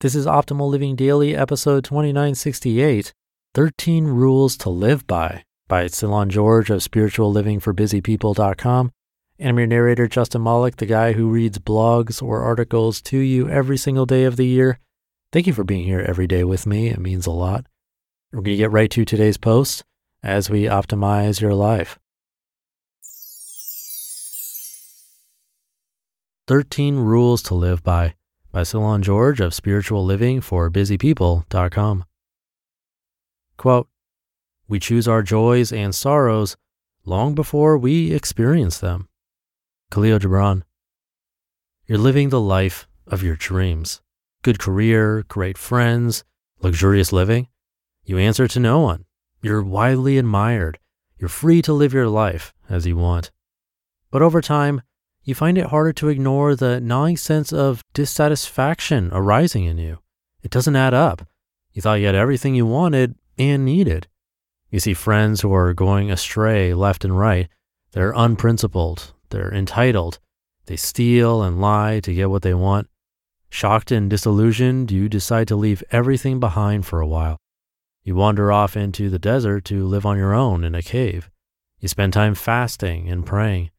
This is Optimal Living Daily, episode 2968 13 Rules to Live By by Cylon George of spirituallivingforbusypeople.com. And I'm your narrator, Justin Malik, the guy who reads blogs or articles to you every single day of the year. Thank you for being here every day with me. It means a lot. We're going to get right to today's post as we optimize your life. 13 Rules to Live By by Cylon George of spirituallivingforbusypeople.com. Quote, we choose our joys and sorrows long before we experience them. Kahlil Gibran. You're living the life of your dreams. Good career, great friends, luxurious living. You answer to no one. You're widely admired. You're free to live your life as you want. But over time, you find it harder to ignore the gnawing sense of dissatisfaction arising in you. It doesn't add up. You thought you had everything you wanted and needed. You see friends who are going astray left and right. They're unprincipled. They're entitled. They steal and lie to get what they want. Shocked and disillusioned, you decide to leave everything behind for a while. You wander off into the desert to live on your own in a cave. You spend time fasting and praying.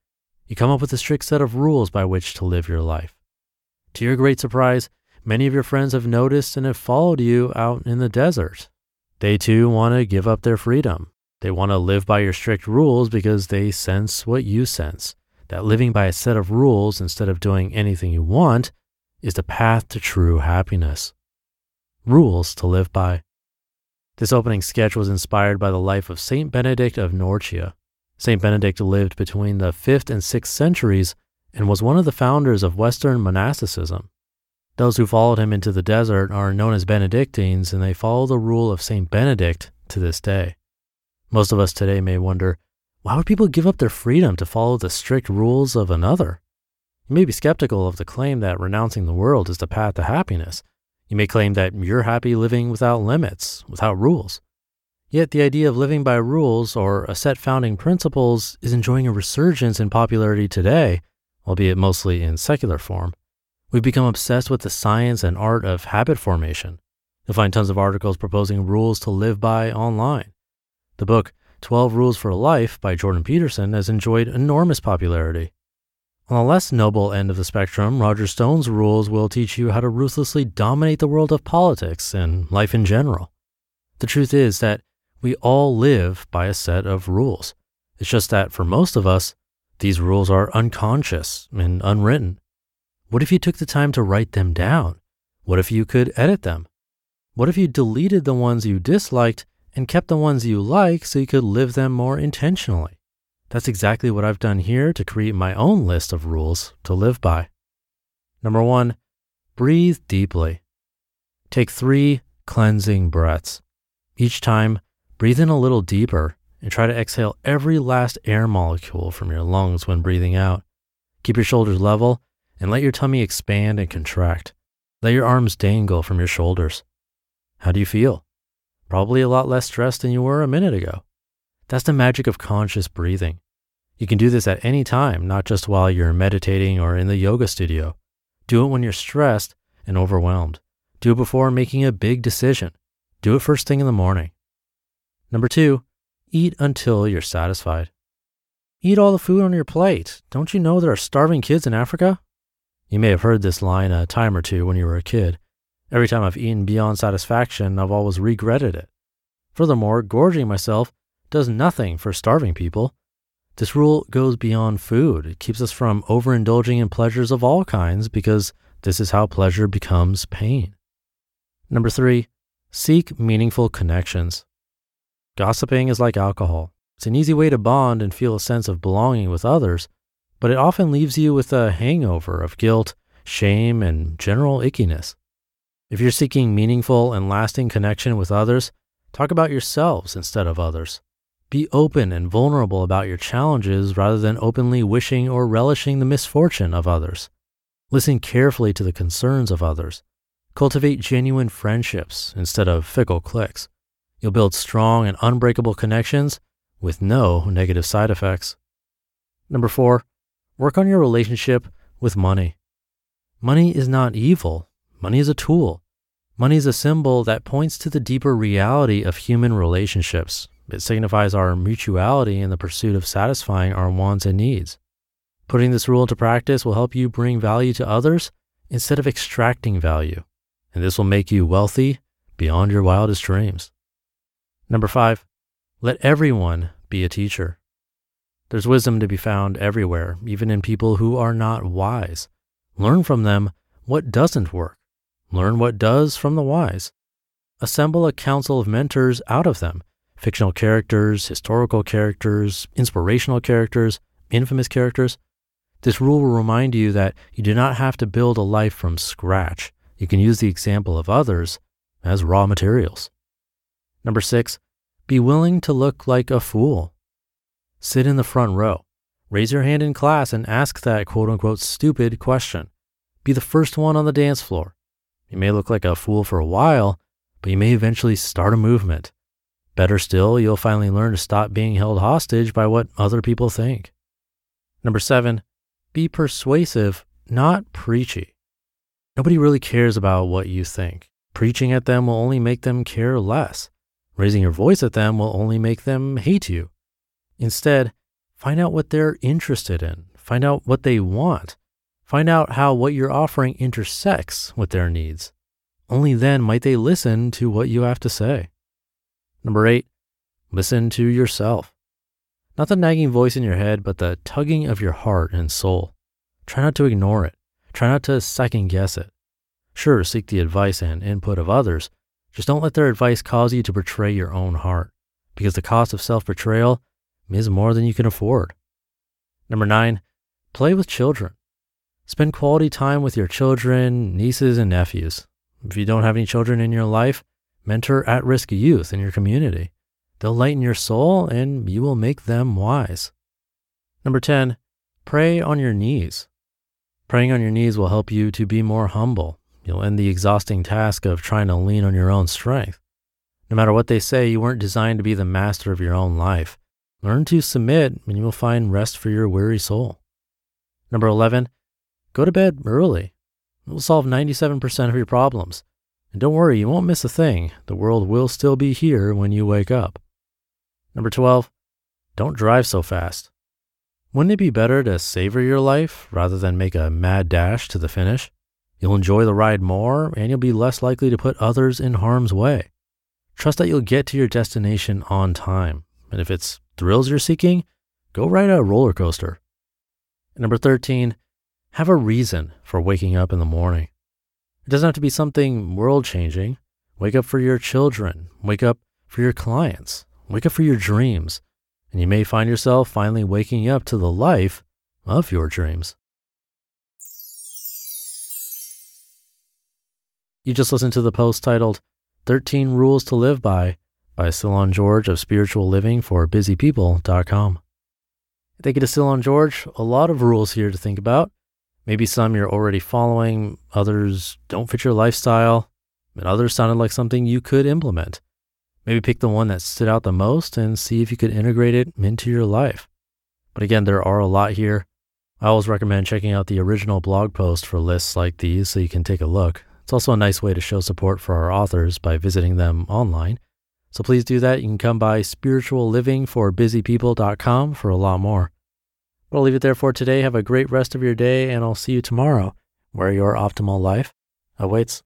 You come up with a strict set of rules by which to live your life. To your great surprise, many of your friends have noticed and have followed you out in the desert. They too want to give up their freedom. They want to live by your strict rules because they sense what you sense that living by a set of rules instead of doing anything you want is the path to true happiness. Rules to live by. This opening sketch was inspired by the life of Saint Benedict of Nursia, St. Benedict lived between the 5th and 6th centuries and was one of the founders of Western monasticism. Those who followed him into the desert are known as Benedictines, and they follow the rule of St. Benedict to this day. Most of us today may wonder why would people give up their freedom to follow the strict rules of another? You may be skeptical of the claim that renouncing the world is the path to happiness. You may claim that you're happy living without limits, without rules. Yet the idea of living by rules or a set founding principles is enjoying a resurgence in popularity today, albeit mostly in secular form. We've become obsessed with the science and art of habit formation. You'll find tons of articles proposing rules to live by online. The book 12 Rules for Life by Jordan Peterson has enjoyed enormous popularity. On the less noble end of the spectrum, Roger Stone's rules will teach you how to ruthlessly dominate the world of politics and life in general. The truth is that we all live by a set of rules. It's just that for most of us, these rules are unconscious and unwritten. What if you took the time to write them down? What if you could edit them? What if you deleted the ones you disliked and kept the ones you like so you could live them more intentionally? That's exactly what I've done here to create my own list of rules to live by. Number one, breathe deeply. Take three cleansing breaths. Each time, Breathe in a little deeper and try to exhale every last air molecule from your lungs when breathing out. Keep your shoulders level and let your tummy expand and contract. Let your arms dangle from your shoulders. How do you feel? Probably a lot less stressed than you were a minute ago. That's the magic of conscious breathing. You can do this at any time, not just while you're meditating or in the yoga studio. Do it when you're stressed and overwhelmed. Do it before making a big decision. Do it first thing in the morning. Number two, eat until you're satisfied. Eat all the food on your plate. Don't you know there are starving kids in Africa? You may have heard this line a time or two when you were a kid. Every time I've eaten beyond satisfaction, I've always regretted it. Furthermore, gorging myself does nothing for starving people. This rule goes beyond food. It keeps us from overindulging in pleasures of all kinds because this is how pleasure becomes pain. Number three, seek meaningful connections. Gossiping is like alcohol. It's an easy way to bond and feel a sense of belonging with others, but it often leaves you with a hangover of guilt, shame, and general ickiness. If you're seeking meaningful and lasting connection with others, talk about yourselves instead of others. Be open and vulnerable about your challenges rather than openly wishing or relishing the misfortune of others. Listen carefully to the concerns of others. Cultivate genuine friendships instead of fickle cliques. You'll build strong and unbreakable connections with no negative side effects. Number four, work on your relationship with money. Money is not evil. Money is a tool. Money is a symbol that points to the deeper reality of human relationships. It signifies our mutuality in the pursuit of satisfying our wants and needs. Putting this rule into practice will help you bring value to others instead of extracting value, and this will make you wealthy beyond your wildest dreams. Number five, let everyone be a teacher. There's wisdom to be found everywhere, even in people who are not wise. Learn from them what doesn't work. Learn what does from the wise. Assemble a council of mentors out of them fictional characters, historical characters, inspirational characters, infamous characters. This rule will remind you that you do not have to build a life from scratch. You can use the example of others as raw materials. Number six, be willing to look like a fool. Sit in the front row. Raise your hand in class and ask that quote unquote stupid question. Be the first one on the dance floor. You may look like a fool for a while, but you may eventually start a movement. Better still, you'll finally learn to stop being held hostage by what other people think. Number seven, be persuasive, not preachy. Nobody really cares about what you think. Preaching at them will only make them care less. Raising your voice at them will only make them hate you. Instead, find out what they're interested in. Find out what they want. Find out how what you're offering intersects with their needs. Only then might they listen to what you have to say. Number eight, listen to yourself. Not the nagging voice in your head, but the tugging of your heart and soul. Try not to ignore it. Try not to second guess it. Sure, seek the advice and input of others. Just don't let their advice cause you to betray your own heart, because the cost of self betrayal is more than you can afford. Number nine, play with children. Spend quality time with your children, nieces, and nephews. If you don't have any children in your life, mentor at risk youth in your community. They'll lighten your soul and you will make them wise. Number 10, pray on your knees. Praying on your knees will help you to be more humble. You'll end the exhausting task of trying to lean on your own strength. No matter what they say, you weren't designed to be the master of your own life. Learn to submit and you will find rest for your weary soul. Number 11, go to bed early. It will solve 97% of your problems. And don't worry, you won't miss a thing. The world will still be here when you wake up. Number 12, don't drive so fast. Wouldn't it be better to savor your life rather than make a mad dash to the finish? You'll enjoy the ride more and you'll be less likely to put others in harm's way. Trust that you'll get to your destination on time. And if it's thrills you're seeking, go ride a roller coaster. Number 13, have a reason for waking up in the morning. It doesn't have to be something world changing. Wake up for your children, wake up for your clients, wake up for your dreams and you may find yourself finally waking up to the life of your dreams. You just listened to the post titled 13 Rules to Live By by Cylon George of Spiritual Living for BusyPeople.com. Thank you to Cylon George. A lot of rules here to think about. Maybe some you're already following, others don't fit your lifestyle, and others sounded like something you could implement. Maybe pick the one that stood out the most and see if you could integrate it into your life. But again, there are a lot here. I always recommend checking out the original blog post for lists like these so you can take a look. It's also a nice way to show support for our authors by visiting them online. So please do that. You can come by spirituallivingforbusypeople.com for a lot more. But I'll leave it there for today. Have a great rest of your day, and I'll see you tomorrow where your optimal life awaits.